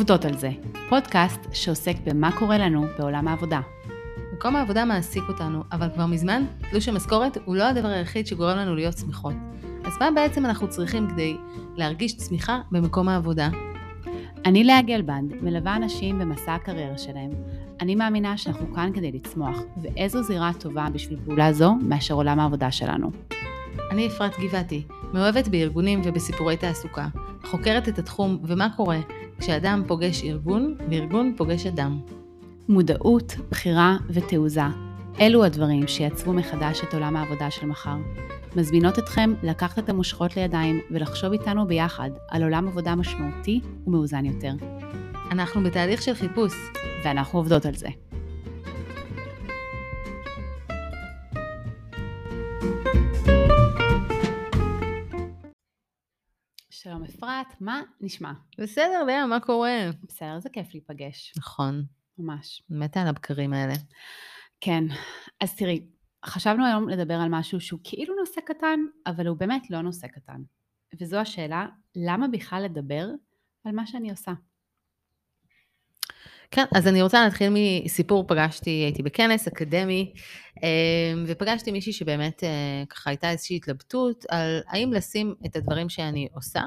עובדות על זה, פודקאסט שעוסק במה קורה לנו בעולם העבודה. מקום העבודה מעסיק אותנו, אבל כבר מזמן תלוש המשכורת הוא לא הדבר היחיד שגורם לנו להיות שמחות. אז מה בעצם אנחנו צריכים כדי להרגיש צמיחה במקום העבודה? אני לאה גלבנד, מלווה אנשים במסע הקריירה שלהם. אני מאמינה שאנחנו כאן כדי לצמוח, ואיזו זירה טובה בשביל פעולה זו מאשר עולם העבודה שלנו. אני אפרת גבעתי, מאוהבת בארגונים ובסיפורי תעסוקה, חוקרת את התחום ומה קורה כשאדם פוגש ארגון וארגון פוגש אדם. מודעות, בחירה ותעוזה, אלו הדברים שיצרו מחדש את עולם העבודה של מחר. מזמינות אתכם לקחת את המושכות לידיים ולחשוב איתנו ביחד על עולם עבודה משמעותי ומאוזן יותר. אנחנו בתהליך של חיפוש. ואנחנו עובדות על זה. שלום אפרת, מה נשמע? בסדר, לאה, מה קורה? בסדר, זה כיף להיפגש. נכון. ממש. מתה על הבקרים האלה. כן, אז תראי, חשבנו היום לדבר על משהו שהוא כאילו נושא קטן, אבל הוא באמת לא נושא קטן. וזו השאלה, למה בכלל לדבר על מה שאני עושה? כן, אז אני רוצה להתחיל מסיפור, פגשתי, הייתי בכנס אקדמי, אה, ופגשתי מישהי שבאמת אה, ככה הייתה איזושהי התלבטות על האם לשים את הדברים שאני עושה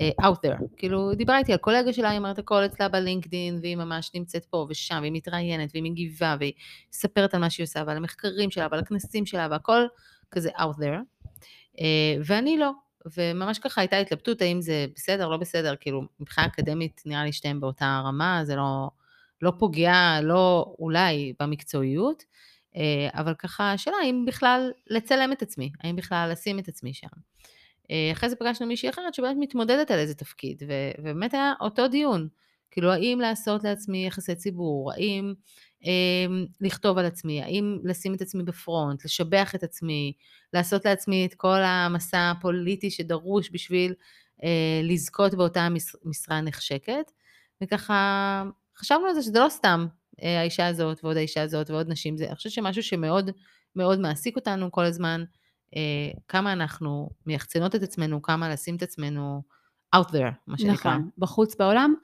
אה, out there. כאילו, דיברה איתי על קולגה שלה, היא אומרת הכל אצלה בלינקדין, והיא ממש נמצאת פה ושם, והיא מתראיינת, והיא מגיבה, והיא מספרת על מה שהיא עושה, ועל המחקרים שלה, ועל הכנסים שלה, והכל כזה out there. ואני לא. וממש ככה הייתה התלבטות האם זה בסדר, לא בסדר, כאילו מבחינה אקדמית נראה לי שתיהם באותה רמה, זה לא, לא פוגע, לא אולי במקצועיות, אה, אבל ככה השאלה האם בכלל לצלם את עצמי, האם בכלל לשים את עצמי שם. אה, אחרי זה פגשנו מישהי אחרת שבאמת מתמודדת על איזה תפקיד, ובאמת היה אותו דיון. כאילו, האם לעשות לעצמי יחסי ציבור, האם אה, לכתוב על עצמי, האם לשים את עצמי בפרונט, לשבח את עצמי, לעשות לעצמי את כל המסע הפוליטי שדרוש בשביל אה, לזכות באותה משרה נחשקת. וככה חשבנו על זה שזה לא סתם אה, האישה הזאת ועוד האישה הזאת ועוד נשים, זה אני חושבת שמשהו שמאוד מאוד מעסיק אותנו כל הזמן, אה, כמה אנחנו מייחצנות את עצמנו, כמה לשים את עצמנו out there, מה שנקרא. נכון, בחוץ בעולם,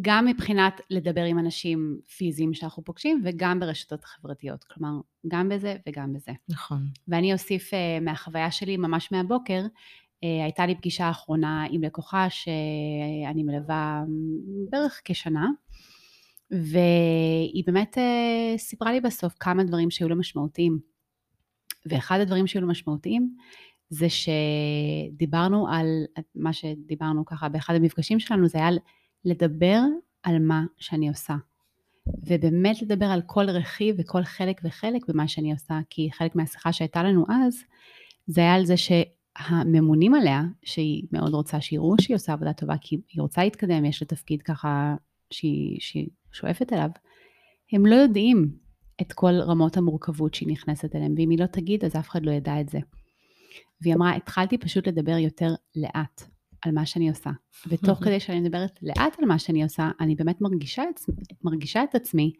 גם מבחינת לדבר עם אנשים פיזיים שאנחנו פוגשים, וגם ברשתות החברתיות, כלומר, גם בזה וגם בזה. נכון. ואני אוסיף uh, מהחוויה שלי ממש מהבוקר, הייתה לי פגישה אחרונה עם לקוחה שאני מלווה בערך כשנה, והיא באמת uh, סיפרה לי בסוף כמה דברים שהיו לה משמעותיים. ואחד הדברים שהיו לה משמעותיים זה שדיברנו על, מה שדיברנו ככה באחד המפגשים שלנו, זה היה לדבר על מה שאני עושה. ובאמת לדבר על כל רכיב וכל חלק וחלק במה שאני עושה, כי חלק מהשיחה שהייתה לנו אז, זה היה על זה שהממונים עליה, שהיא מאוד רוצה שיראו שהיא עושה עבודה טובה, כי היא רוצה להתקדם, יש לה תפקיד ככה שהיא, שהיא שואפת אליו, הם לא יודעים את כל רמות המורכבות שהיא נכנסת אליהם, ואם היא לא תגיד, אז אף אחד לא ידע את זה. והיא אמרה, התחלתי פשוט לדבר יותר לאט על מה שאני עושה. ותוך כדי שאני מדברת לאט על מה שאני עושה, אני באמת מרגישה את, מרגישה את עצמי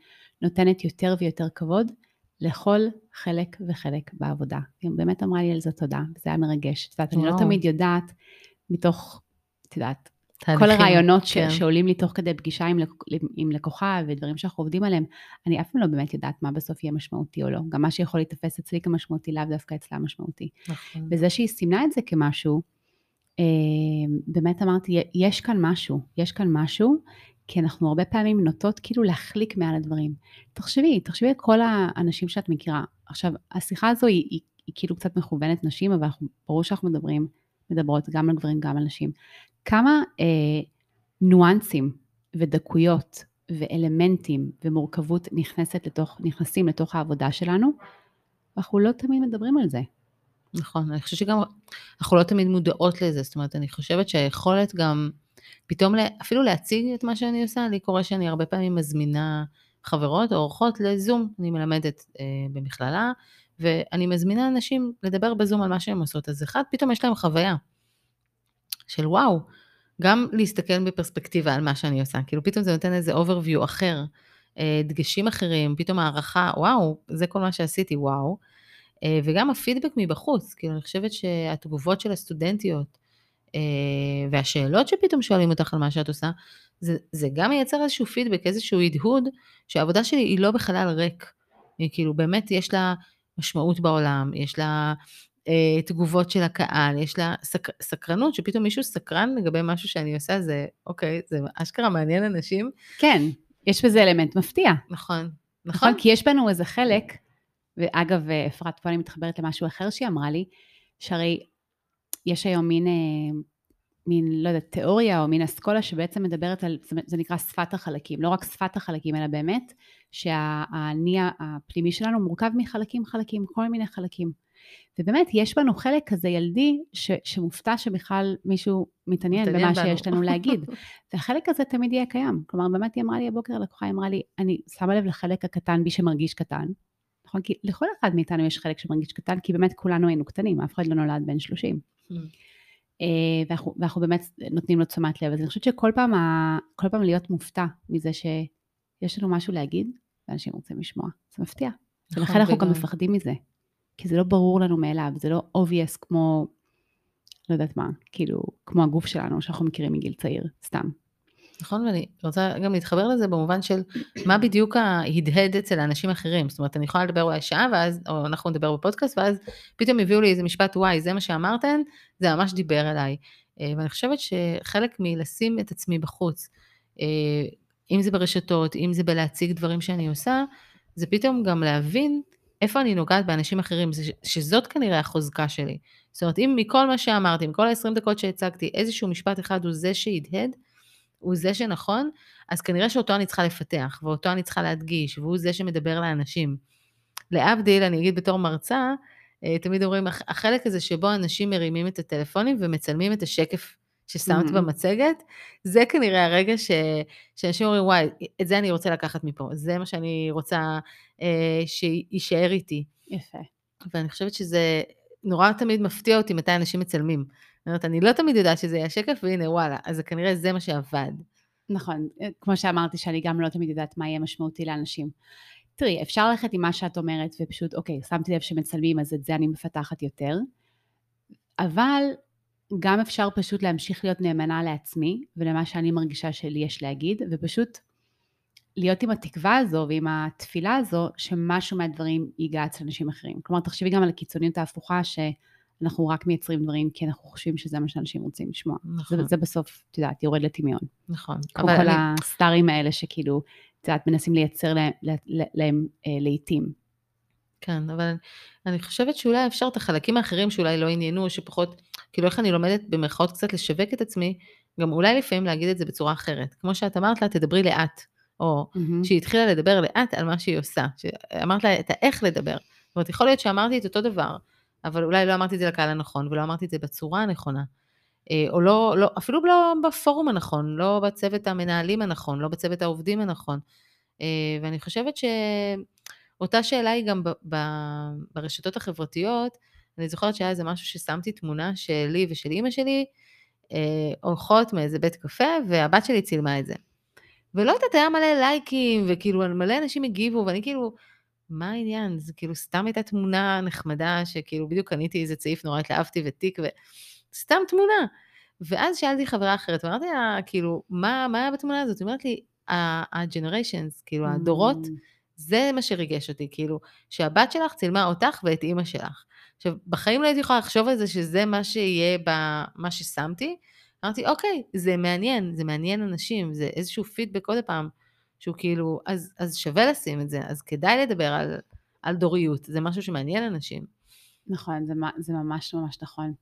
נותנת יותר ויותר כבוד לכל חלק וחלק בעבודה. היא באמת אמרה לי על זה תודה, וזה היה מרגש. את יודעת, אני לא תמיד יודעת מתוך, את יודעת, כל הרעיונות כן. שעולים לי תוך כדי פגישה עם, עם לקוחה ודברים שאנחנו עובדים עליהם, אני אף פעם לא באמת יודעת מה בסוף יהיה משמעותי או לא. גם מה שיכול להיתפס אצלי כמשמעותי, לאו דווקא אצלה משמעותי. נכון. וזה שהיא סימנה את זה כמשהו, אה, באמת אמרתי, יש כאן משהו, יש כאן משהו, כי אנחנו הרבה פעמים נוטות כאילו להחליק מעל הדברים. תחשבי, תחשבי על כל האנשים שאת מכירה. עכשיו, השיחה הזו היא, היא, היא כאילו קצת מכוונת נשים, אבל אנחנו, ברור שאנחנו מדברים, מדברות גם על גברים, גם על נשים. כמה אה, ניואנסים ודקויות ואלמנטים ומורכבות נכנסת לתוך, נכנסים לתוך העבודה שלנו, ואנחנו לא תמיד מדברים על זה. נכון, אני חושבת שגם אנחנו לא תמיד מודעות לזה, זאת אומרת, אני חושבת שהיכולת גם פתאום אפילו להציג את מה שאני עושה, לי קורה שאני הרבה פעמים מזמינה חברות או אורחות לזום, אני מלמדת אה, במכללה, ואני מזמינה אנשים לדבר בזום על מה שהן עושות, אז אחד, פתאום יש להם חוויה של וואו, גם להסתכל בפרספקטיבה על מה שאני עושה, כאילו פתאום זה נותן איזה overview אחר, אה, דגשים אחרים, פתאום הערכה, וואו, זה כל מה שעשיתי, וואו. אה, וגם הפידבק מבחוץ, כאילו אני חושבת שהתגובות של הסטודנטיות והשאלות שפתאום שואלים אותך על מה שאת עושה, זה, זה גם מייצר איזשהו פידבק, איזשהו הדהוד, שהעבודה שלי היא לא בחלל ריק. היא כאילו, באמת יש לה משמעות בעולם, יש לה אה, תגובות של הקהל, יש לה סק, סקרנות, שפתאום מישהו סקרן לגבי משהו שאני עושה, זה אוקיי, זה אשכרה מעניין אנשים. כן, יש בזה אלמנט מפתיע. נכון, נכון? נכון. כי יש בנו איזה חלק, ואגב, אה, אפרת, פה אני מתחברת למשהו אחר שהיא אמרה לי, שהרי יש היום מין, אה, מין, לא יודעת, תיאוריה או מין אסכולה שבעצם מדברת על, זה, נקרא שפת החלקים. לא רק שפת החלקים, אלא באמת שהאני הפנימי שלנו מורכב מחלקים חלקים, כל מיני חלקים. ובאמת, יש בנו חלק כזה ילדי ש, שמופתע שבכלל מישהו מתעניין, מתעניין במה בנו. שיש לנו להגיד. והחלק הזה תמיד יהיה קיים. כלומר, באמת היא אמרה לי הבוקר, לקוחה היא אמרה לי, אני שמה לב לחלק הקטן בי שמרגיש קטן. נכון? כי לכל אחד מאיתנו יש חלק שמרגיש קטן, כי באמת כולנו היינו קטנים, אף אחד לא נולד בן 30. אה, ואנחנו, ואנחנו באמת נותנים לו תשומת לב. אז אני חושבת שכל פעם, ה, כל פעם להיות מופתע מזה שיש לנו משהו להגיד, ואנשים רוצים לשמוע. זה מפתיע. נכון, ולכן אנחנו גם מפחדים מזה. כי זה לא ברור לנו מאליו, זה לא obvious כמו, לא יודעת מה, כאילו, כמו הגוף שלנו שאנחנו מכירים מגיל צעיר, סתם. נכון, ואני רוצה גם להתחבר לזה במובן של מה בדיוק ההדהד אצל האנשים אחרים. זאת אומרת, אני יכולה לדבר אולי שעה, ואז, או אנחנו נדבר בפודקאסט, ואז פתאום הביאו לי איזה משפט, וואי, זה מה שאמרתן, זה ממש דיבר אליי. אה, ואני חושבת שחלק מלשים את עצמי בחוץ, אה, אם זה ברשתות, אם זה בלהציג דברים שאני עושה, זה פתאום גם להבין איפה אני נוגעת באנשים אחרים, שזאת כנראה החוזקה שלי. זאת אומרת, אם מכל מה שאמרתי, מכל ה-20 דקות שהצגתי, איזשהו משפט אחד הוא זה שהדהד, הוא זה שנכון, אז כנראה שאותו אני צריכה לפתח, ואותו אני צריכה להדגיש, והוא זה שמדבר לאנשים. להבדיל, אני אגיד בתור מרצה, אה, תמיד אומרים, "הח- החלק הזה שבו אנשים מרימים את הטלפונים ומצלמים את השקף ששמת Mhm. במצגת, זה כנראה הרגע ש, שאנשים אומרים, וואי, את זה אני רוצה לקחת מפה, זה מה שאני רוצה אה, שיישאר איתי. יפה. ואני חושבת שזה נורא תמיד מפתיע אותי מתי אנשים מצלמים. זאת אומרת, אני לא תמיד יודעת שזה יהיה שקף, והנה וואלה, אז כנראה זה מה שעבד. נכון, כמו שאמרתי שאני גם לא תמיד יודעת מה יהיה משמעותי לאנשים. תראי, אפשר ללכת עם מה שאת אומרת ופשוט, אוקיי, שמתי לב שמצלמים אז את זה אני מפתחת יותר, אבל גם אפשר פשוט להמשיך להיות נאמנה לעצמי ולמה שאני מרגישה שלי יש להגיד, ופשוט להיות עם התקווה הזו ועם התפילה הזו שמשהו מהדברים ייגע אצל אנשים אחרים. כלומר, תחשבי גם על הקיצוניות ההפוכה שאנחנו רק מייצרים דברים כי אנחנו חושבים שזה מה שאנשים רוצים לשמוע. נכון, זה, זה בסוף, את יודעת, יורד לטמיון. נכון. כמו כל אני, הסטארים האלה שכאילו, את יודעת, מנסים לייצר להם, להם, להם אה, לעיתים. כן, אבל אני חושבת שאולי אפשר את החלקים האחרים שאולי לא עניינו, שפחות, כאילו איך אני לומדת במרכאות קצת לשווק את עצמי, גם אולי לפעמים להגיד את זה בצורה אחרת. כמו שאת אמרת לה, תדברי לאט. או מהמם. שהיא התחילה לדבר לאט על מה שהיא עושה. שאמרת לה את האיך לדבר. זאת אומרת, יכול להיות שאמרתי את אותו דבר, אבל אולי לא אמרתי את זה לקהל הנכון, ולא אמרתי את זה בצורה הנכונה. אה, או לא, לא, אפילו לא בפורום הנכון, לא בצוות המנהלים הנכון, לא בצוות העובדים הנכון. אה, ואני חושבת שאותה שאלה היא גם ב, ב, ברשתות החברתיות. אני זוכרת שהיה איזה משהו ששמתי תמונה שלי ושל אימא שלי, אה, הולכות מאיזה בית קפה, והבת שלי צילמה את זה. ולא יודעת, היה מלא לייקים, וכאילו מלא אנשים הגיבו, ואני כאילו, מה העניין? זה כאילו סתם הייתה תמונה נחמדה, שכאילו בדיוק קניתי איזה צעיף נורא התלהבתי ותיק, וסתם תמונה. ואז שאלתי חברה אחרת, ואמרתי לה, כאילו, מה, מה היה בתמונה הזאת? היא אומרת לי, ה-generations, כאילו הדורות, Mm, זה מה שריגש אותי, כאילו, שהבת שלך צילמה אותך ואת אימא שלך. עכשיו, בחיים לא הייתי יכולה לחשוב על זה שזה מה שיהיה במה ששמתי. אמרתי, אוקיי, זה מעניין, זה מעניין אנשים, זה איזשהו פידבק עוד פעם, שהוא כאילו, אז, אז שווה לשים את זה, אז כדאי לדבר על, על דוריות, זה משהו שמעניין אנשים. נכון, זה, זה ממש ממש נכון.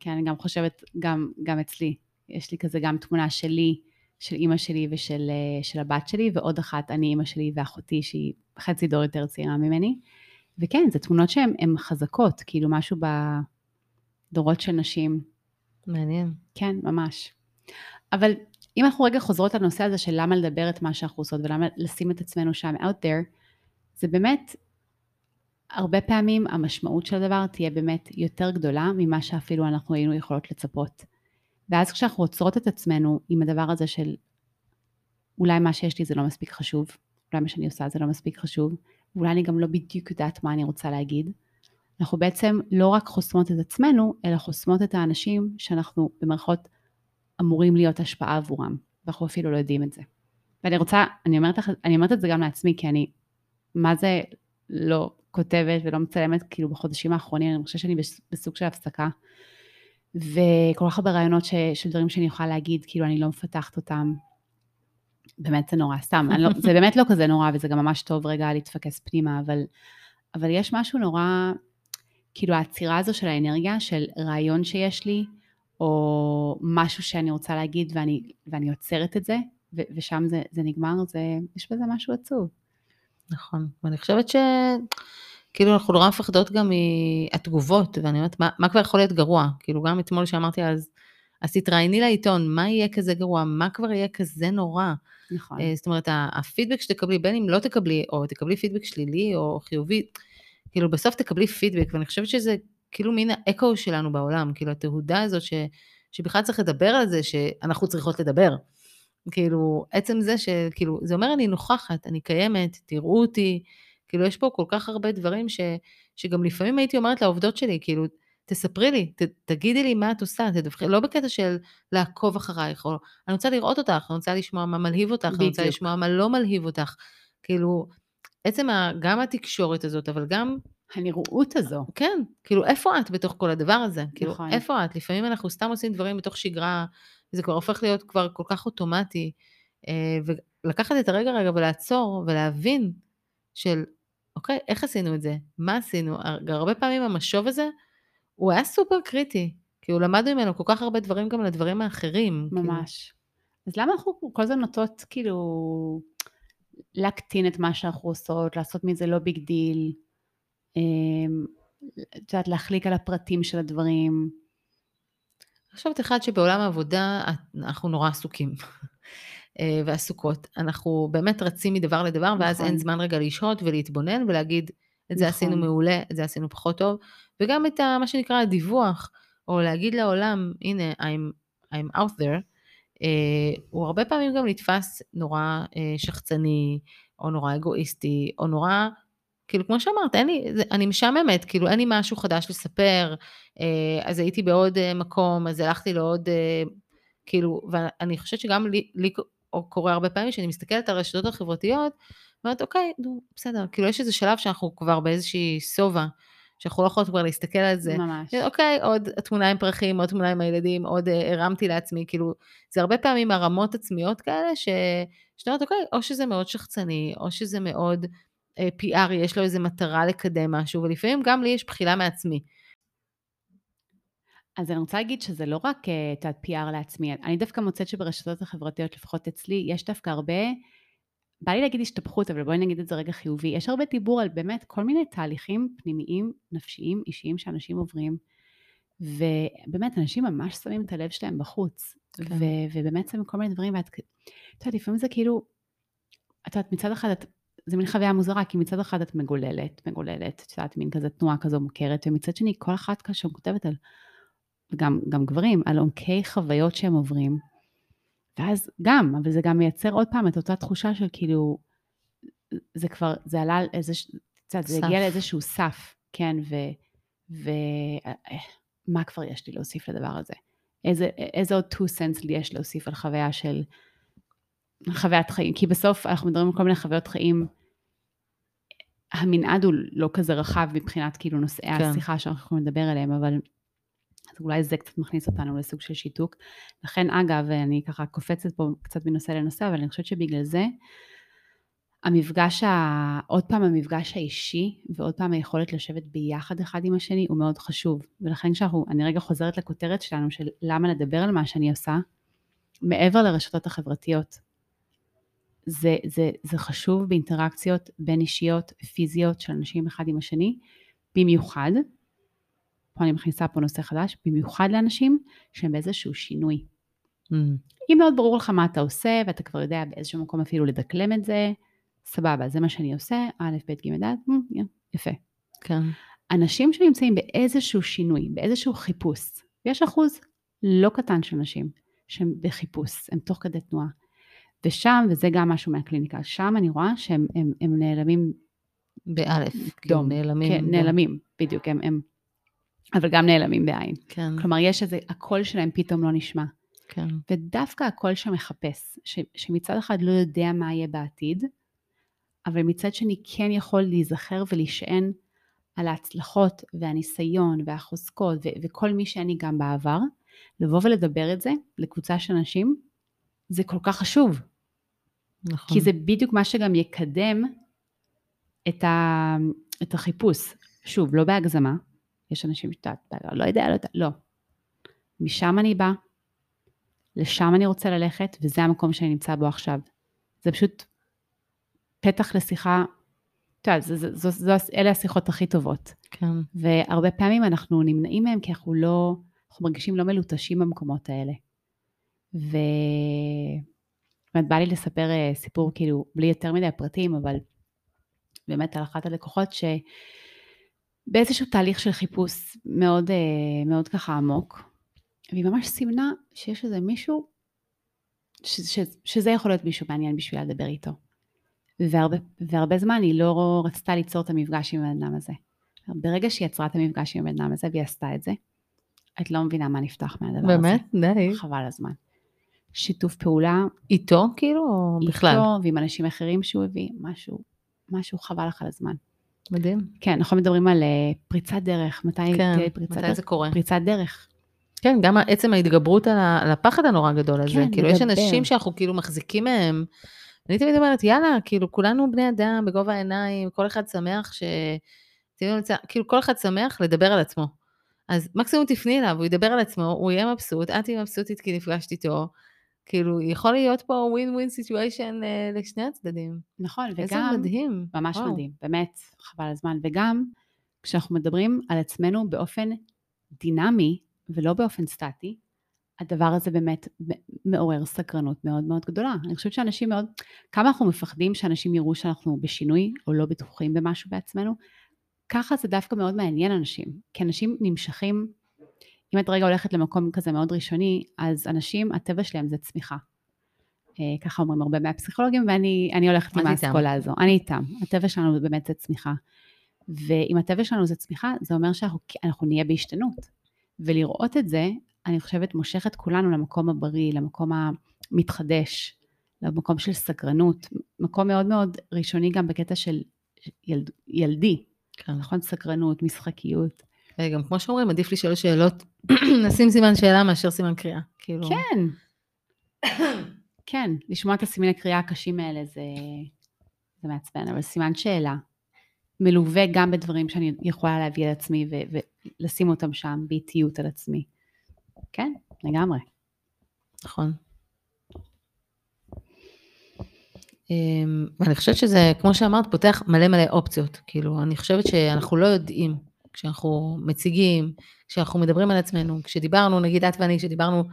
כן, אני גם חושבת, גם, גם אצלי, יש לי כזה גם תמונה שלי, של אימא שלי ושל אה, של הבת שלי, ועוד אחת, אני אימא שלי ואחותי, שהיא חצי דור יותר צעירה ממני. וכן, זה תמונות שהן הן חזקות, כאילו משהו בדורות של נשים, מעניין. כן, ממש. אבל אם אנחנו רגע חוזרות לנושא הזה של למה לדבר את מה שאנחנו עושות ולמה לשים את עצמנו שם out there, זה באמת, הרבה פעמים המשמעות של הדבר תהיה באמת יותר גדולה ממה שאפילו אנחנו היינו יכולות לצפות. ואז כשאנחנו עוצרות את עצמנו עם הדבר הזה של אולי מה שיש לי זה לא מספיק חשוב, אולי מה שאני עושה זה לא מספיק חשוב, ואולי אני גם לא בדיוק יודעת מה אני רוצה להגיד, אנחנו בעצם לא רק חוסמות את עצמנו, אלא חוסמות את האנשים שאנחנו במרכאות אמורים להיות השפעה עבורם, ואנחנו אפילו לא יודעים את זה. ואני רוצה, אני אומרת, אני אומרת את זה גם לעצמי, כי אני, מה זה לא כותבת ולא מצלמת, כאילו בחודשים האחרונים, אני חושבת שאני בסוג של הפסקה. וכל כך הרבה רעיונות ש, של דברים שאני יכולה להגיד, כאילו אני לא מפתחת אותם. באמת זה נורא, סתם, לא, זה באמת לא כזה נורא, וזה גם ממש טוב רגע להתפקס פנימה, אבל, אבל יש משהו נורא, כאילו העצירה הזו של האנרגיה, של רעיון שיש לי, או משהו שאני רוצה להגיד ואני, ואני עוצרת את זה, ו, ושם זה, זה נגמר, זה, יש בזה משהו עצוב. נכון, ואני חושבת ש... כאילו אנחנו נורא מפחדות גם מהתגובות, ואני אומרת, מה, מה כבר יכול להיות גרוע? כאילו גם אתמול שאמרתי אז, אז תתראייני לעיתון, מה יהיה כזה גרוע? מה כבר יהיה כזה נורא? נכון. זאת אומרת, הפידבק שתקבלי, בין אם לא תקבלי, או תקבלי פידבק שלילי או חיובי, כאילו בסוף תקבלי פידבק, ואני חושבת שזה כאילו מין האקו שלנו בעולם, כאילו התהודה הזאת ש, שבכלל צריך לדבר על זה, שאנחנו צריכות לדבר. כאילו, עצם זה שכאילו, זה אומר אני נוכחת, אני קיימת, תראו אותי, כאילו יש פה כל כך הרבה דברים ש, שגם לפעמים הייתי אומרת לעובדות שלי, כאילו, תספרי לי, ת, תגידי לי מה את עושה, תדווחי, לא בקטע של לעקוב אחרייך, או אני רוצה לראות אותך, אני רוצה לשמוע מה מלהיב אותך, בדיוק. אני רוצה לשמוע מה לא מלהיב אותך. כאילו, עצם גם התקשורת הזאת, אבל גם... הנראות הזו. כן, כאילו איפה את בתוך כל הדבר הזה? כאילו, נכון. איפה את? לפעמים אנחנו סתם עושים דברים בתוך שגרה, וזה כבר הופך להיות כבר כל כך אוטומטי, אה, ולקחת את הרגע רגע ולעצור ולהבין של, אוקיי, איך עשינו את זה? מה עשינו? הרבה פעמים המשוב הזה, הוא היה סופר קריטי, כי הוא למד ממנו כל כך הרבה דברים גם לדברים האחרים. כאילו. ממש. כאילו. אז למה אנחנו כל הזמן נוטות כאילו להקטין את מה שאנחנו עושות, לעשות מזה לא big deal, את יודעת, להחליק על הפרטים של הדברים? אני חושבת אחד שבעולם העבודה אנחנו נורא עסוקים. אה, ועסוקות. אנחנו באמת רצים מדבר לדבר, נכון. ואז אין זמן רגע לשהות ולהתבונן ולהגיד, את זה נכון. עשינו מעולה, את זה עשינו פחות טוב, וגם את ה, מה שנקרא הדיווח, או להגיד לעולם, הנה, I'm, I'm out there, uh, הוא הרבה פעמים גם נתפס נורא uh, שחצני, או נורא אגואיסטי, או נורא, כאילו כמו שאמרת, אין לי, זה, אני משעממת, כאילו אין לי משהו חדש לספר, uh, אז הייתי בעוד uh, מקום, אז הלכתי לעוד, uh, כאילו, ואני חושבת שגם לי, לי קורה הרבה פעמים, שאני מסתכלת על הרשתות החברתיות, ואומרת, אוקיי, נו, בסדר, כאילו יש איזה שלב שאנחנו כבר באיזושהי שובע, שאנחנו לא יכולות כבר להסתכל על זה. ממש. אוקיי, עוד תמונה עם פרחים, עוד תמונה עם הילדים, עוד uh, הרמתי לעצמי, כאילו, זה הרבה פעמים הרמות עצמיות כאלה, ש... שאתה אומרת, אוקיי, או שזה מאוד שחצני, או שזה מאוד אה, PR, יש לו איזה מטרה לקדם משהו, ולפעמים גם לי יש בחילה מעצמי. אז אני רוצה להגיד שזה לא רק אה, את ה-PR לעצמי, אני דווקא מוצאת שברשתות החברתיות, לפחות אצלי, יש דווקא הרבה, בא לי להגיד השתפכות, אבל בואי נגיד את זה רגע חיובי, יש הרבה דיבור על באמת כל מיני תהליכים פנימיים, נפשיים, אישיים שאנשים עוברים, ובאמת, אנשים ממש שמים את הלב שלהם בחוץ, כן. ו- ובאמת שמים כל מיני דברים, ואת יודעת, לפעמים זה כאילו, את יודעת, מצד אחד את זה מין חוויה מוזרה, כי מצד אחד את מגוללת, מגוללת, את יודעת, מין כזה תנועה כזו מוכרת, ומצד שני, כל אחת כאשר כותבת על וגם גם גברים, על עומקי חוויות שהם עוברים. ואז גם, אבל זה גם מייצר עוד פעם את אותה תחושה של כאילו, זה כבר, זה עלה על איזה, קצת, זה הגיע לאיזשהו סף, כן, ומה כבר יש לי להוסיף לדבר הזה? איזה, איזה עוד two cents לי יש להוסיף על חוויה של חוויית חיים? כי בסוף אנחנו מדברים על כל מיני חוויות חיים, המנעד הוא לא כזה רחב מבחינת כאילו נושאי כן. השיחה שאנחנו יכולים לדבר עליהם, אבל אז אולי זה קצת מכניס אותנו לסוג של שיתוק. לכן אגב, אני ככה קופצת פה קצת מנושא לנושא, אבל אני חושבת שבגלל זה, המפגש, ה... עוד פעם המפגש האישי, ועוד פעם היכולת לשבת ביחד אחד עם השני, הוא מאוד חשוב. ולכן כשאנחנו, אני רגע חוזרת לכותרת שלנו, של למה לדבר על מה שאני עושה, מעבר לרשתות החברתיות. זה, זה, זה חשוב באינטראקציות בין אישיות, פיזיות של אנשים אחד עם השני, במיוחד פה אני מכניסה פה נושא חדש, במיוחד לאנשים שהם באיזשהו שינוי. Mm. אם מאוד ברור לך מה אתה עושה, ואתה כבר יודע באיזשהו מקום אפילו לדקלם את זה, סבבה, זה מה שאני עושה, א', ב', ג', ד', יפה. כן. אנשים שנמצאים באיזשהו שינוי, באיזשהו חיפוש, ויש אחוז לא קטן של אנשים שהם בחיפוש, הם תוך כדי תנועה. ושם, וזה גם משהו מהקליניקה, שם אני רואה שהם הם, הם נעלמים באלף, כאילו דום. נעלמים. כן. נעלמים, בדיוק, הם, הם, אבל גם נעלמים בעין. כן, כלומר, יש איזה, הקול שלהם פתאום לא נשמע. כן. ודווקא הקול שמחפש, ש, שמצד אחד לא יודע מה יהיה בעתיד, אבל מצד שני כן יכול להיזכר ולהישען על ההצלחות והניסיון והחוזקות ו- וכל מי שאני גם בעבר, לבוא ולדבר את זה לקבוצה של אנשים, זה כל כך חשוב. נכון. כי זה בדיוק מה שגם יקדם את, ה, את החיפוש. שוב, לא בהגזמה, יש אנשים שאתה לא יודע, לא יודע, לא. משם אני באה, לשם אני רוצה ללכת, וזה המקום שאני נמצא בו עכשיו. זה פשוט פתח לשיחה, אתה יודע, זו, זו, זו, זו, אלה השיחות הכי טובות. כן, והרבה פעמים אנחנו נמנעים מהם כי אנחנו לא, אנחנו מרגישים לא מלוטשים במקומות האלה. ו... באמת בא לי לספר אה, סיפור כאילו בלי יותר מדי פרטים, אבל באמת על אחת הלקוחות שבאיזשהו תהליך של חיפוש מאוד, אה, מאוד ככה עמוק, והיא ממש סימנה שיש איזה מישהו, ש, ש, שזה יכול להיות מישהו מעניין בשבילה לדבר איתו. והרבה, והרבה זמן היא לא רצתה ליצור את המפגש עם הבן אדם הזה. ברגע שהיא יצרה את המפגש עם הבן אדם הזה והיא עשתה את זה, את לא מבינה מה נפתח מהדבר באמת? הזה. די. חבל הזמן. שיתוף פעולה איתו כאילו, או בכלל? איתו ועם אנשים אחרים שהוא הביא, משהו, משהו חבל לך על הזמן. מדהים. כן, אנחנו מדברים על אה, פריצת דרך, מתי כן, תהיה פריצת מתי דרך? זה קורה? פריצת דרך. כן, גם עצם ההתגברות על ה- על הפחד הנורא גדול הזה. כן, כאילו, יש לדבר. אנשים שאנחנו כאילו מחזיקים מהם. אני תמיד אומרת, יאללה, כאילו, כולנו בני אדם, בגובה העיניים, כל אחד שמח ש... לצ- כאילו, כל אחד שמח לדבר על עצמו. אז מקסימום תפני אליו, הוא ידבר על עצמו, הוא יהיה מבסוט, את תהיי מבסוטית כי נפגשת איתו. כאילו, יכול להיות פה ווין ווין סיטואשן לשני הצדדים. נכון, איזה וגם, מדהים. ממש וואו. מדהים, באמת, חבל על הזמן. וגם, כשאנחנו מדברים על עצמנו באופן דינמי ולא באופן סטטי, הדבר הזה באמת מעורר סקרנות מאוד מאוד גדולה. אני חושבת שאנשים מאוד, כמה אנחנו מפחדים שאנשים יראו שאנחנו בשינוי או לא בטוחים במשהו בעצמנו, ככה זה דווקא מאוד מעניין אנשים. כי אנשים נמשכים, אם את רגע הולכת למקום כזה מאוד ראשוני, אז אנשים, הטבע שלהם זה צמיחה. אה, ככה אומרים הרבה מהפסיכולוגים, ואני אני הולכת עם. האסכולה הזו. אני איתם. הטבע שלנו באמת זה צמיחה. ואם הטבע שלנו זה צמיחה, זה אומר שאנחנו אנחנו נהיה בהשתנות. ולראות את זה, אני חושבת, מושך את כולנו למקום הבריא, למקום המתחדש, למקום של סקרנות, מקום מאוד מאוד ראשוני גם בקטע של ילד, ילדי, כן. נכון? סקרנות, משחקיות. וגם כמו שאומרים, עדיף לשאול שאלות, לשים סימן שאלה מאשר סימן קריאה. כאילו, כן. כן, לשמוע את הסימני קריאה הקשים האלה זה, זה מעצבן, אבל סימן שאלה, מלווה גם בדברים שאני יכולה להביא על עצמי ו- ולשים אותם שם באיטיות על עצמי. כן, לגמרי. נכון. אמ, ואני חושבת שזה, כמו שאמרת, פותח מלא מלא אופציות. כאילו, אני חושבת שאנחנו לא יודעים, כשאנחנו מציגים, כשאנחנו מדברים על עצמנו, כשדיברנו, נגיד את ואני, כשדיברנו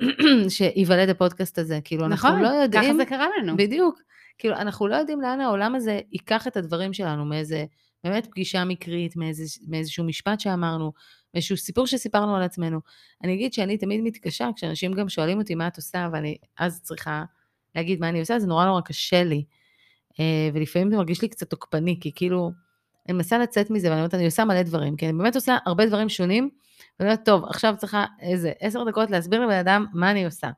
שייוולד הפודקאסט הזה, כאילו, אנחנו נכון, לא יודעים... ככה זה קרה לנו. בדיוק. כאילו, אנחנו לא יודעים לאן העולם הזה ייקח את הדברים שלנו, מאיזה באמת פגישה מקרית, מאיזה, מאיזשהו משפט שאמרנו, מאיזשהו סיפור שסיפרנו על עצמנו. אני אגיד שאני תמיד מתקשה, כשאנשים גם שואלים אותי מה את עושה, ואני אז צריכה להגיד מה אני עושה, זה נורא נורא קשה לי. אה, ולפעמים זה מרגיש לי קצת תוקפני, כי כאילו, אני מנסה לצאת מזה, ואני אומרת, אני עושה מלא דברים, כי אני באמת עושה הרבה דברים שונים, ואני אומרת, טוב, עכשיו צריכה איזה עשר דקות להסביר לבן אדם מה אני עושה.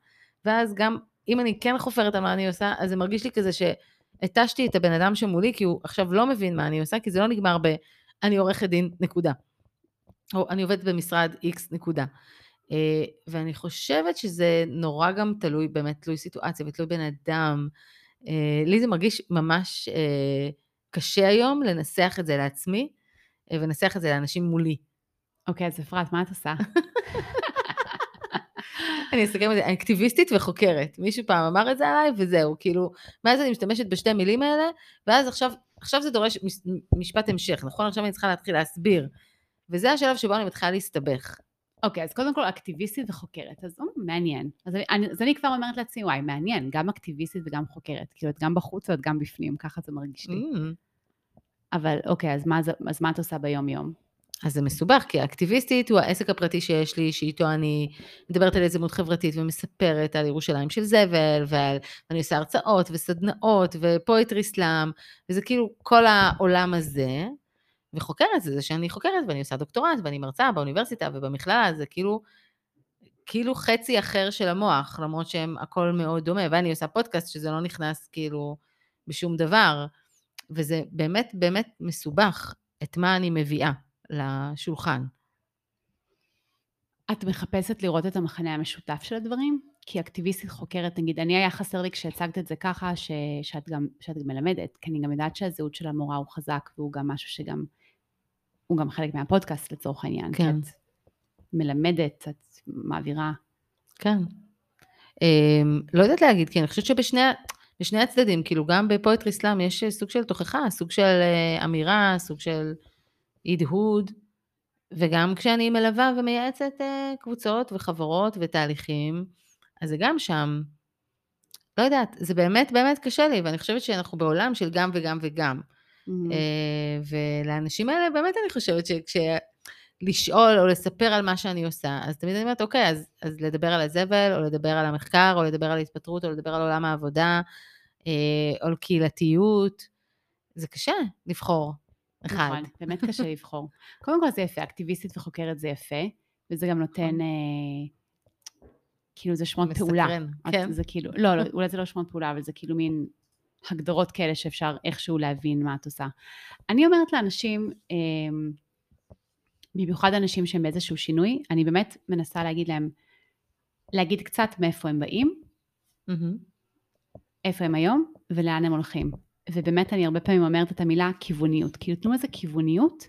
ואז גם אם אני כן חופרת על מה אני עושה, אז זה מרגיש לי כזה שהתשתי את הבן אדם שמולי, כי הוא עכשיו לא מבין מה אני עושה, כי זה לא נגמר ב... אני עורכת דין, נקודה. או אני עובדת במשרד X, נקודה. אה, ואני חושבת שזה נורא גם תלוי, באמת תלוי סיטואציה ותלוי בן אדם. אה, לי זה מרגיש ממש אה, קשה היום לנסח את זה לעצמי, אה, ולנסח את זה לאנשים מולי. אוקיי, אז אפרת, מה את עושה? אני אסכם את זה, אני אקטיביסטית וחוקרת. מישהו פעם אמר את זה עליי, וזהו, כאילו, מאז אני משתמשת בשתי מילים האלה, ואז עכשיו, עכשיו זה דורש מש- משפט המשך, נכון? עכשיו אני צריכה להתחיל להסביר. וזה השלב שבו אני מתחילה להסתבך. אוקיי, אז קודם כל אקטיביסטית וחוקרת, אז או, מעניין. אז אני, אז אני כבר אומרת לעצמי, וואי, מעניין, גם אקטיביסטית וגם חוקרת. כאילו, את גם בחוץ ואת גם בפנים, ככה זה מרגיש לי. Mm. אבל אוקיי, אז מה, אז מה את עושה ביום-יום? אז זה מסובך, כי האקטיביסטית הוא העסק הפרטי שיש לי, שאיתו אני מדברת על יזמות חברתית ומספרת על ירושלים של זבל, ואני עושה הרצאות וסדנאות ופואטרי סלאם, וזה כאילו כל העולם הזה, וחוקרת זה זה שאני חוקרת ואני עושה דוקטורט ואני מרצה באוניברסיטה ובמכללה, זה כאילו, כאילו חצי אחר של המוח, למרות שהם הכל מאוד דומה, ואני עושה פודקאסט שזה לא נכנס כאילו בשום דבר, וזה באמת באמת מסובך את מה אני מביאה. לשולחן. את מחפשת לראות את המחנה המשותף של הדברים? כי אקטיביסטית חוקרת, נגיד, אני היה חסר לי כשהצגת את זה ככה, ש, שאת, גם, שאת גם מלמדת, כי אני גם יודעת שהזהות של המורה הוא חזק, והוא גם משהו שגם, הוא גם חלק מהפודקאסט לצורך העניין. כן. כי את מלמדת, את מעבירה. כן. Um, לא יודעת להגיד, כי אני חושבת שבשני בשני הצדדים, כאילו גם בפואטרי סלאם יש סוג של תוכחה, סוג של uh, אמירה, סוג של... הדהוד, וגם כשאני מלווה ומייעצת אה, קבוצות וחברות ותהליכים, אז זה גם שם. לא יודעת, זה באמת באמת קשה לי, ואני חושבת שאנחנו בעולם של גם וגם וגם. Mm-hmm. ולאנשים האלה באמת אני חושבת שכש... לשאול או לספר על מה שאני עושה, אז תמיד אני אומרת, אוקיי, אז, אז לדבר על הזבל, או לדבר על המחקר, או לדבר על התפטרות, או לדבר על עולם העבודה, או על קהילתיות. זה קשה לבחור. אחד. נכון, באמת קשה לבחור. קודם כל זה יפה, אקטיביסטית וחוקרת זה יפה, וזה גם נותן, נכון. אה, כאילו זה שמות פעולה. מסקרן, כן. זה כאילו, לא, לא, אולי זה לא שמות פעולה, אבל זה כאילו מין הגדרות כאלה שאפשר איכשהו להבין מה את עושה. אני אומרת לאנשים, אה, במיוחד אנשים שהם באיזשהו שינוי, אני באמת מנסה להגיד להם, להגיד קצת מאיפה הם באים, איפה הם היום ולאן הם הולכים. ובאמת אני הרבה פעמים אומרת את המילה כיווניות, כאילו תנו איזה כיווניות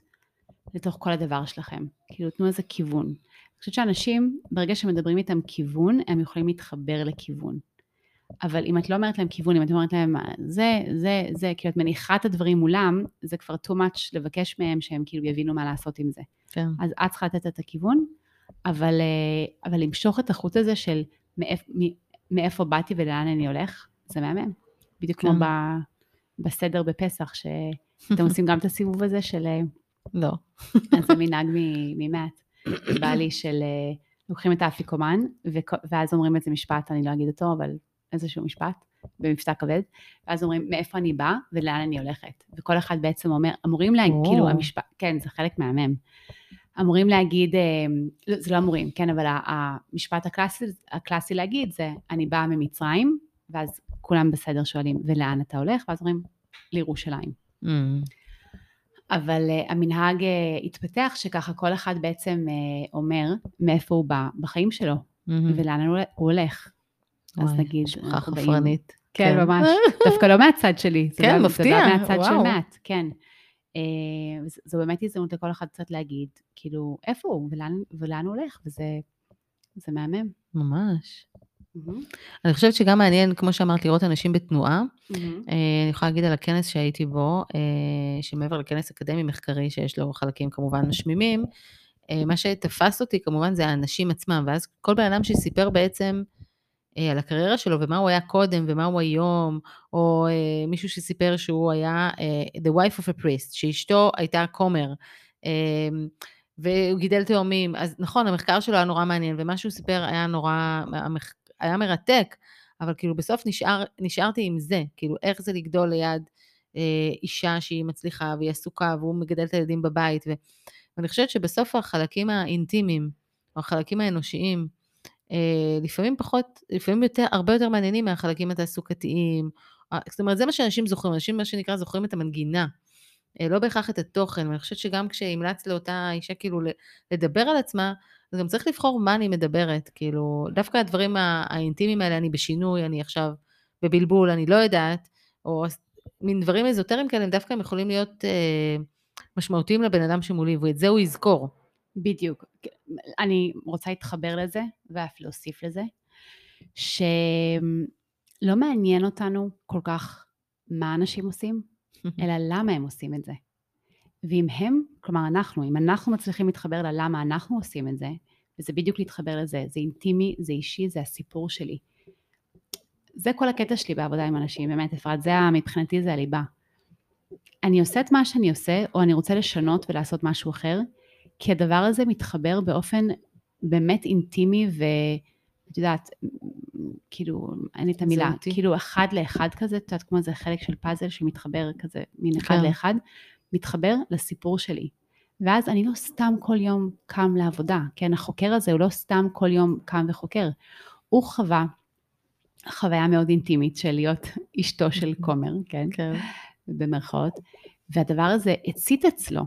לתוך כל הדבר שלכם, כאילו תנו איזה כיוון. אני חושבת שאנשים, ברגע שמדברים איתם כיוון, הם יכולים להתחבר לכיוון. אבל אם את לא אומרת להם כיוון, אם את אומרת להם זה, זה, זה, כאילו את מניחה את הדברים מולם, זה כבר too much לבקש מהם שהם כאילו יבינו מה לעשות עם זה. כן. אז את צריכה לתת את הכיוון, אבל, אה, אבל למשוך את החוט הזה של מאיפ, מאיפה באתי ולאן אני הולך, זה מהמם. בדיוק כן. כמו בסדר בפסח, שאתם עושים גם את הסיבוב הזה של... לא. אז זה מנהג ממעט. בא לי של אה, לוקחים את האפיקומן, ואז אומרים איזה משפט, אני לא אגיד אותו, אבל איזשהו משפט, במבטא כבד, ואז אומרים מאיפה אני באה ולאן אני הולכת. וכל אחד בעצם אומר, אמורים להגיד, כאילו המשפט, כן, זה חלק מהמם. אמורים להגיד, אה, לא, זה לא אמורים, כן, אבל המשפט הקלאסי, הקלאסי להגיד זה, אני באה ממצרים, ואז כולם בסדר שואלים, ולאן אתה הולך? ואז אומרים, לירושלים. Mm. אבל uh, המנהג uh, התפתח שככה כל אחד בעצם uh, אומר מאיפה הוא בא בחיים שלו, mm-hmm. ולאן הוא הולך. וואי, אז נגיד, שכחה חפרנית. כן, כן, ממש. דווקא לא מהצד שלי. כן, מפתיע, וואו. זה בא מהצד של מעט, כן. Uh, זו באמת הזדמנות לכל אחד קצת להגיד, כאילו, איפה הוא ולאן, ולאן הוא הולך, וזה מהמם. ממש. Mm-hmm. אני חושבת שגם מעניין, כמו שאמרת, לראות אנשים בתנועה. Mm-hmm. אני יכולה להגיד על הכנס שהייתי בו, אה, שמעבר לכנס אקדמי מחקרי, שיש לו חלקים כמובן משמימים, אה, מה שתפס אותי כמובן זה האנשים עצמם, ואז כל בן אדם שסיפר בעצם על הקריירה שלו ומה הוא היה קודם ומה הוא היום, או מישהו שסיפר שהוא היה the wife of a priest, שאשתו הייתה כומר. והוא גידל תאומים, אז נכון, המחקר שלו היה נורא מעניין, ומה שהוא סיפר היה נורא, היה מרתק, אבל כאילו בסוף נשאר, נשארתי עם זה, כאילו איך זה לגדול ליד אה, אישה שהיא מצליחה והיא עסוקה והוא מגדל את הילדים בבית, ו, ואני חושבת שבסוף החלקים האינטימיים, או החלקים האנושיים, אה, לפעמים פחות, לפעמים יותר, הרבה יותר מעניינים מהחלקים התעסוקתיים, אה, זאת אומרת, זה מה שאנשים זוכרים, אנשים מה שנקרא זוכרים את המנגינה. אה, לא בהכרח את התוכן, ואני חושבת שגם כשהמלצת לאותה אישה כאילו לדבר על עצמה, אז גם צריך לבחור מה אני מדברת, כאילו, דווקא הדברים האינטימיים האלה, אני בשינוי, אני עכשיו בבלבול, אני לא יודעת, או מין דברים אזוטריים כאלה, הם דווקא הם יכולים להיות אה, משמעותיים לבן אדם שמולי, ואת זה הוא יזכור. בדיוק. אני רוצה להתחבר לזה, ואף להוסיף לזה, שלא מעניין אותנו כל כך מה אנשים עושים, אלא למה הם עושים את זה. ואם הם, כלומר אנחנו, אם אנחנו מצליחים להתחבר ללמה אנחנו עושים את זה, וזה בדיוק להתחבר לזה, זה אינטימי, זה אישי, זה הסיפור שלי. זה כל הקטע שלי בעבודה עם אנשים, באמת, אפרת, זה מבחינתי זה הליבה. אני עושה את מה שאני עושה, או אני רוצה לשנות ולעשות משהו אחר, כי הדבר הזה מתחבר באופן באמת אינטימי ואת יודעת, כאילו, אין לי את המילה, זהותי. כאילו אחד לאחד כזה, את יודעת, כמו איזה חלק של פאזל שמתחבר כזה, מין אחד כן. לאחד, מתחבר לסיפור שלי. ואז אני לא סתם כל יום קם לעבודה, כן? החוקר הזה הוא לא סתם כל יום קם וחוקר. הוא חווה חוויה מאוד אינטימית של להיות אשתו של כומר, כן? כן. במרכאות, והדבר הזה הצית אצלו,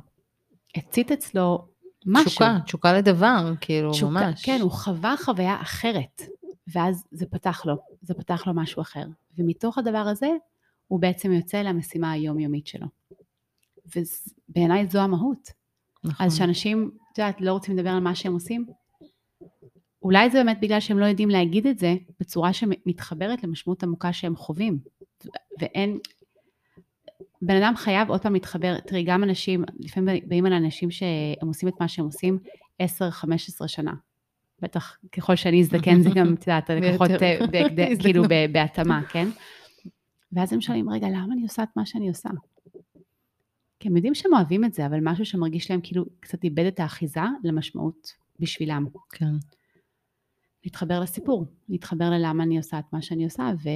הצית אצלו משהו. תשוקה, תשוקה לדבר, כאילו, תשוקה, ממש. כן, הוא חווה חוויה אחרת, ואז זה פתח לו, זה פתח לו משהו אחר. ומתוך הדבר הזה, הוא בעצם יוצא למשימה היומיומית שלו. ובעיניי זו המהות. נכון. אז שאנשים, את יודעת, לא רוצים לדבר על מה שהם עושים, אולי זה באמת בגלל שהם לא יודעים להגיד את זה בצורה שמתחברת למשמעות עמוקה שהם חווים. ואין, בן אדם חייב עוד פעם להתחבר, תראי, גם אנשים, לפעמים באים על אנשים שהם עושים את מה שהם עושים 10-15 שנה. בטח ככל שאני אזדקן זה גם, את יודעת, לקוחות. בהקד- כאילו בהתאמה, כן? ואז הם שואלים, רגע, למה אני עושה את מה שאני עושה? כי הם יודעים שהם אוהבים את זה, אבל משהו שמרגיש להם כאילו קצת איבד את האחיזה למשמעות בשבילם. כן. להתחבר לסיפור, להתחבר ללמה אני עושה את מה שאני עושה, ו...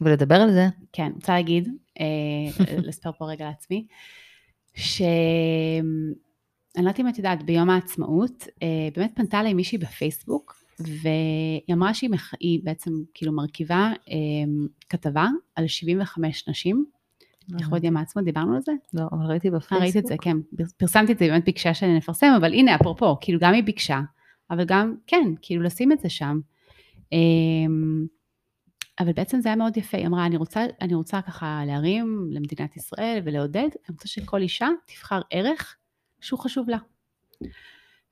ולדבר על זה. כן, רוצה להגיד, אה, לספר פה רגע לעצמי, ש... אני לא יודעת אם את יודעת, ביום העצמאות, אה, באמת פנתה אליי מישהי בפייסבוק, והיא אמרה שהיא מח... בעצם כאילו מרכיבה אה, כתבה על 75 נשים, לכבוד יום העצמאות, דיברנו על זה? לא, אבל ראיתי אה, בפייסבוק. ראית את זה, כן, פר- פרסמתי את זה, באמת ביקשה שאני נפרסם, אבל הנה, אפרופו, כאילו גם היא ביקשה, אבל גם, כן, כאילו לשים את זה שם. אבל בעצם זה היה מאוד יפה, היא אמרה, אני רוצה, אני רוצה ככה להרים למדינת ישראל ולעודד, אני רוצה שכל אישה תבחר ערך שהוא חשוב לה.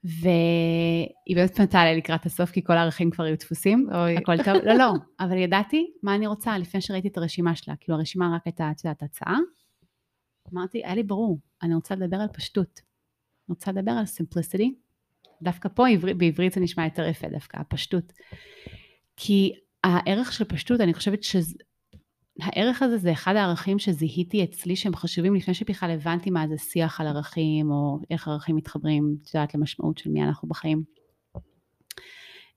והיא באמת פנתה אליי לקראת הסוף, כי כל הערכים כבר היו דפוסים, אוי. הכל טוב, לא, לא, אבל ידעתי מה אני רוצה לפני שראיתי את הרשימה שלה, כאילו הרשימה רק הייתה, את יודעת, הצעה. אמרתי, היה לי ברור, אני רוצה לדבר על פשטות. אני רוצה לדבר על simplicity. דווקא פה עברי, בעברית זה נשמע יותר יפה דווקא, הפשטות. כי הערך של פשטות, אני חושבת שהערך הזה זה אחד הערכים שזיהיתי אצלי שהם חשובים לפני שבכלל הבנתי מה זה שיח על ערכים, או איך ערכים מתחברים, את יודעת, למשמעות של מי אנחנו בחיים.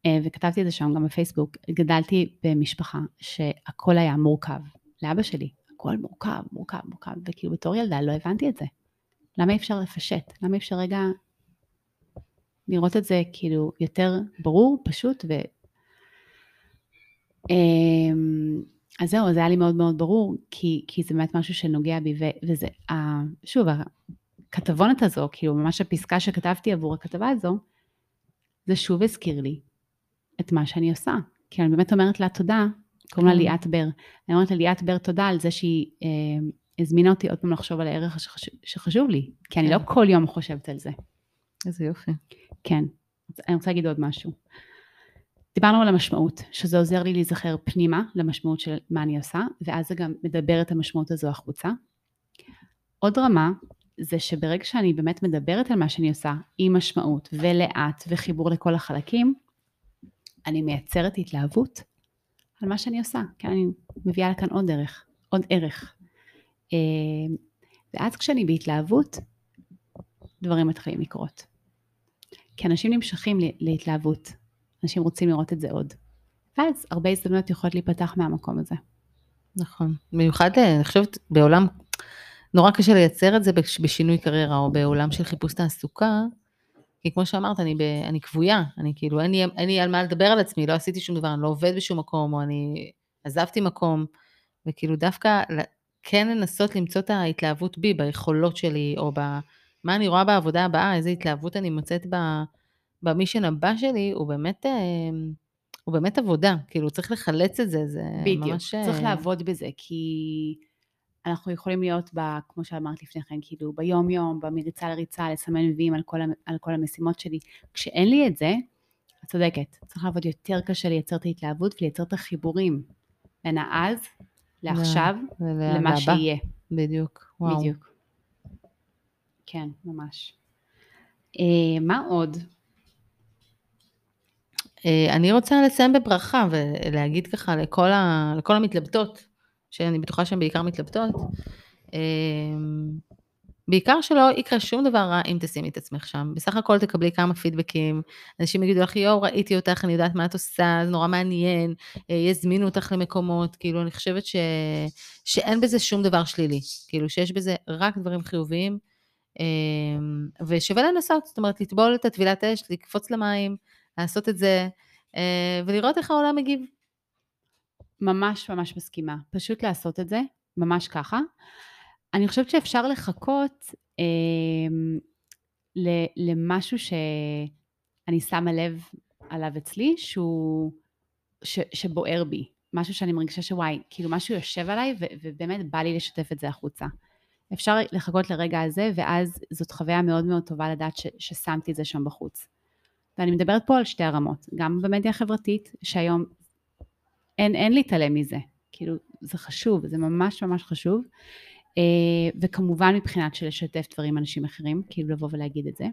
אה, וכתבתי את זה שם גם בפייסבוק, גדלתי במשפחה שהכל היה מורכב. לאבא שלי, הכל מורכב, מורכב, מורכב, וכאילו בתור ילדה לא הבנתי את זה. למה אי אפשר לפשט? למה אי אפשר רגע לראות את זה כאילו יותר ברור, פשוט ו... אמ, אז זהו, זה היה לי מאוד מאוד ברור, כי, כי זה באמת משהו שנוגע בי, ו, וזה, ה, שוב, הכתבונת הזו, כאילו ממש הפסקה שכתבתי עבור הכתבה הזו, זה שוב הזכיר לי את מה שאני עושה. כי אני באמת אומרת לה תודה, קוראים לה כן. ליאת בר. אני אומרת ליאת בר תודה על זה שהיא אה, הזמינה אותי עוד פעם לחשוב על הערך שחשוב, שחשוב לי, כי אני כן. לא כל יום חושבת על זה. איזה יופי. כן. אני רוצה להגיד עוד משהו. דיברנו על המשמעות, שזה עוזר לי להיזכר פנימה למשמעות של מה אני עושה, ואז זה גם מדבר את המשמעות הזו החוצה. עוד רמה, זה שברגע שאני באמת מדברת על מה שאני עושה, עם משמעות ולאט וחיבור לכל החלקים, אני מייצרת התלהבות על מה שאני עושה, כי אני מביאה לכאן עוד ערך, עוד ערך. אה, ואז כשאני בהתלהבות, דברים מתחילים לקרות. כי אנשים נמשכים להתלהבות, אנשים רוצים לראות את זה עוד. ואז הרבה הזדמנויות יכולות להיפתח מהמקום הזה. נכון. במיוחד, אה, אני חושבת, בעולם, נורא קשה לייצר את זה בש- בשינוי קריירה, או בעולם של חיפוש תעסוקה, כי כמו שאמרת, אני, ב, אני כבויה, אני כאילו, אין לי, אין לי על מה לדבר על עצמי, לא עשיתי שום דבר, אני לא עובד בשום מקום, או אני עזבתי מקום, וכאילו דווקא כן לנסות למצוא את ההתלהבות בי, ביכולות שלי, או במה אני רואה בעבודה הבאה, איזה התלהבות אני מוצאת ב, במישן הבא שלי, הוא באמת, אה, הוא באמת עבודה, כאילו צריך לחלץ את זה, זה בדיוק, ממש... צריך אה, לעבוד בזה, כי אנחנו יכולים להיות, ב, כמו שאמרת לפני כן, כאילו ביום יום, במריצה לריצה, לסמן ווים על, כל על כל המשימות שלי. כשאין לי את זה, את צודקת, צריך לעבוד יותר קשה לייצר את ההתלהבות ולייצר את החיבורים בין האז לעכשיו ול- למה לבא. שיהיה. בדיוק, וואו. בדיוק. כן, ממש. אה, מה עוד? אה, אני רוצה לסיים בברכה ולהגיד ככה לכל, ה, לכל המתלבטות, שאני בטוחה שהן בעיקר מתלבטות, אה, בעיקר שלא יקרה שום דבר רע אם תשימי את עצמך שם. בסך הכל תקבלי כמה פידבקים, אנשים יגידו לך, יואו, ראיתי אותך, אני יודעת מה את עושה, זה נורא מעניין, אה, יזמינו אותך למקומות, כאילו, אני חושבת ש... שאין בזה שום דבר שלילי, כאילו, שיש בזה רק דברים חיוביים, ושווה לנסות, זאת אומרת, לטבול את הטבילת אש, לקפוץ למים, לעשות את זה, אה, ולראות איך העולם מגיב. ממש ממש מסכימה. פשוט לעשות את זה, ממש ככה. אני חושבת שאפשר לחכות אה, למשהו שאני שמה לב עליו אצלי, שהוא, ש, שבוער בי. משהו שאני מרגישה שוואי, כאילו משהו יושב עליי ו, ובאמת בא לי לשתף את זה החוצה. אפשר לחכות לרגע הזה, ואז זאת חוויה מאוד מאוד טובה לדעת ש, ששמתי את זה שם בחוץ. ואני מדברת פה על שתי הרמות, גם במדיה החברתית, שהיום אין, אין להתעלם מזה, כאילו זה חשוב, זה ממש ממש חשוב, אה, וכמובן מבחינת של לשתף דברים עם אנשים אחרים, כאילו לבוא ולהגיד את זה.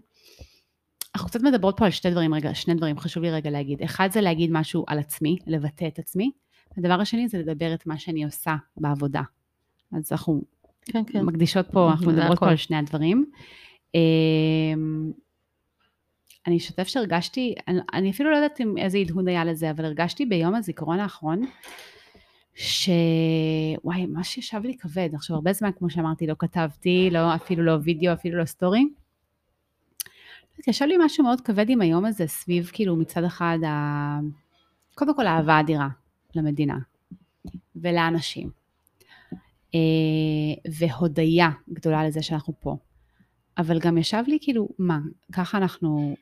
אנחנו קצת מדברות פה על שתי דברים, רגע, שני דברים, חשוב לי רגע להגיד. אחד זה להגיד משהו על עצמי, לבטא את עצמי. הדבר השני זה לדבר את מה שאני עושה בעבודה. אז אנחנו כן, כן. מקדישות פה, אנחנו מדברות פה על שני הדברים. אני אשתף שהרגשתי, אני, אני אפילו לא יודעת איזה הדהוד היה לזה, אבל הרגשתי ביום הזיכרון האחרון, שוואי, מה שישב לי כבד. עכשיו, הרבה זמן, כמו שאמרתי, לא כתבתי, לא, אפילו לא וידאו, אפילו לא סטורי. ישב לי משהו מאוד כבד עם היום הזה, סביב כאילו מצד אחד, ה... קודם כל אהבה אדירה למדינה ולאנשים. אה, והודיה גדולה לזה שאנחנו פה. אבל גם ישב לי כאילו, מה, ככה אנחנו,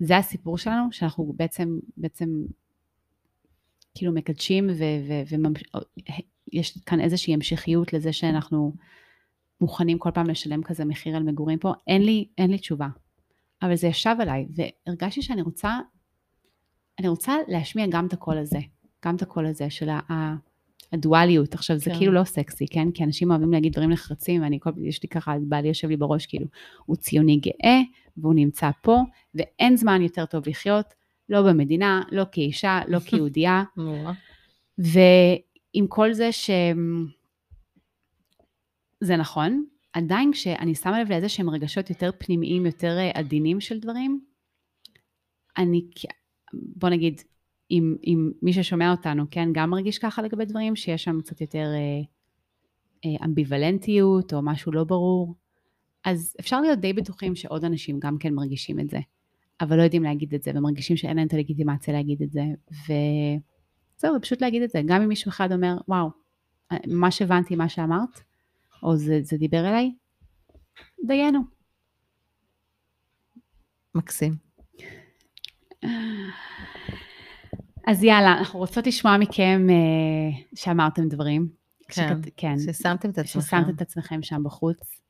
זה הסיפור שלנו, שאנחנו בעצם, בעצם כאילו מקדשים ויש כאן איזושהי המשכיות לזה שאנחנו מוכנים כל פעם לשלם כזה מחיר על מגורים פה, אין לי, אין לי תשובה. אבל זה ישב עליי, והרגשתי שאני רוצה, אני רוצה להשמיע גם את הקול הזה, גם את הקול הזה של הדואליות. עכשיו, זה כן. כאילו לא סקסי, כן? כי אנשים אוהבים להגיד דברים נחרצים, ואני כל פעם, יש לי ככה, בעלי יושב לי בראש, כאילו, הוא ציוני גאה, והוא נמצא פה, ואין זמן יותר טוב לחיות, לא במדינה, לא כאישה, לא כיהודייה. ועם כל זה ש... זה נכון, עדיין כשאני שמה לב לאיזה שהם רגשות יותר פנימיים, יותר אה, עדינים של דברים, אני, בוא נגיד, אם, אם מי ששומע אותנו, כן, גם מרגיש ככה לגבי דברים, שיש שם קצת יותר אה, אה, אמביוולנטיות או משהו לא ברור, אז אפשר להיות די בטוחים שעוד אנשים גם כן מרגישים את זה. אבל לא יודעים להגיד את זה, ומרגישים שאין להם את הלגיטימציה להגיד את זה, וזהו, ופשוט להגיד את זה. גם אם מישהו אחד אומר, וואו, ממש הבנתי מה שאמרת, או זה, זה דיבר אליי, דיינו. מקסים. אז יאללה, אנחנו רוצות לשמוע מכם uh, שאמרתם דברים. כן, שכת, כן, ששמתם את עצמכם. ששמתם את עצמכם שם בחוץ.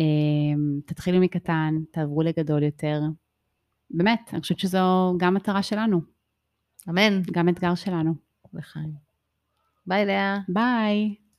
Um, תתחילו מקטן, תעברו לגדול יותר, באמת, אני חושבת שזו גם מטרה שלנו. אמן. גם אתגר שלנו. לחיים. ביי לאה. ביי.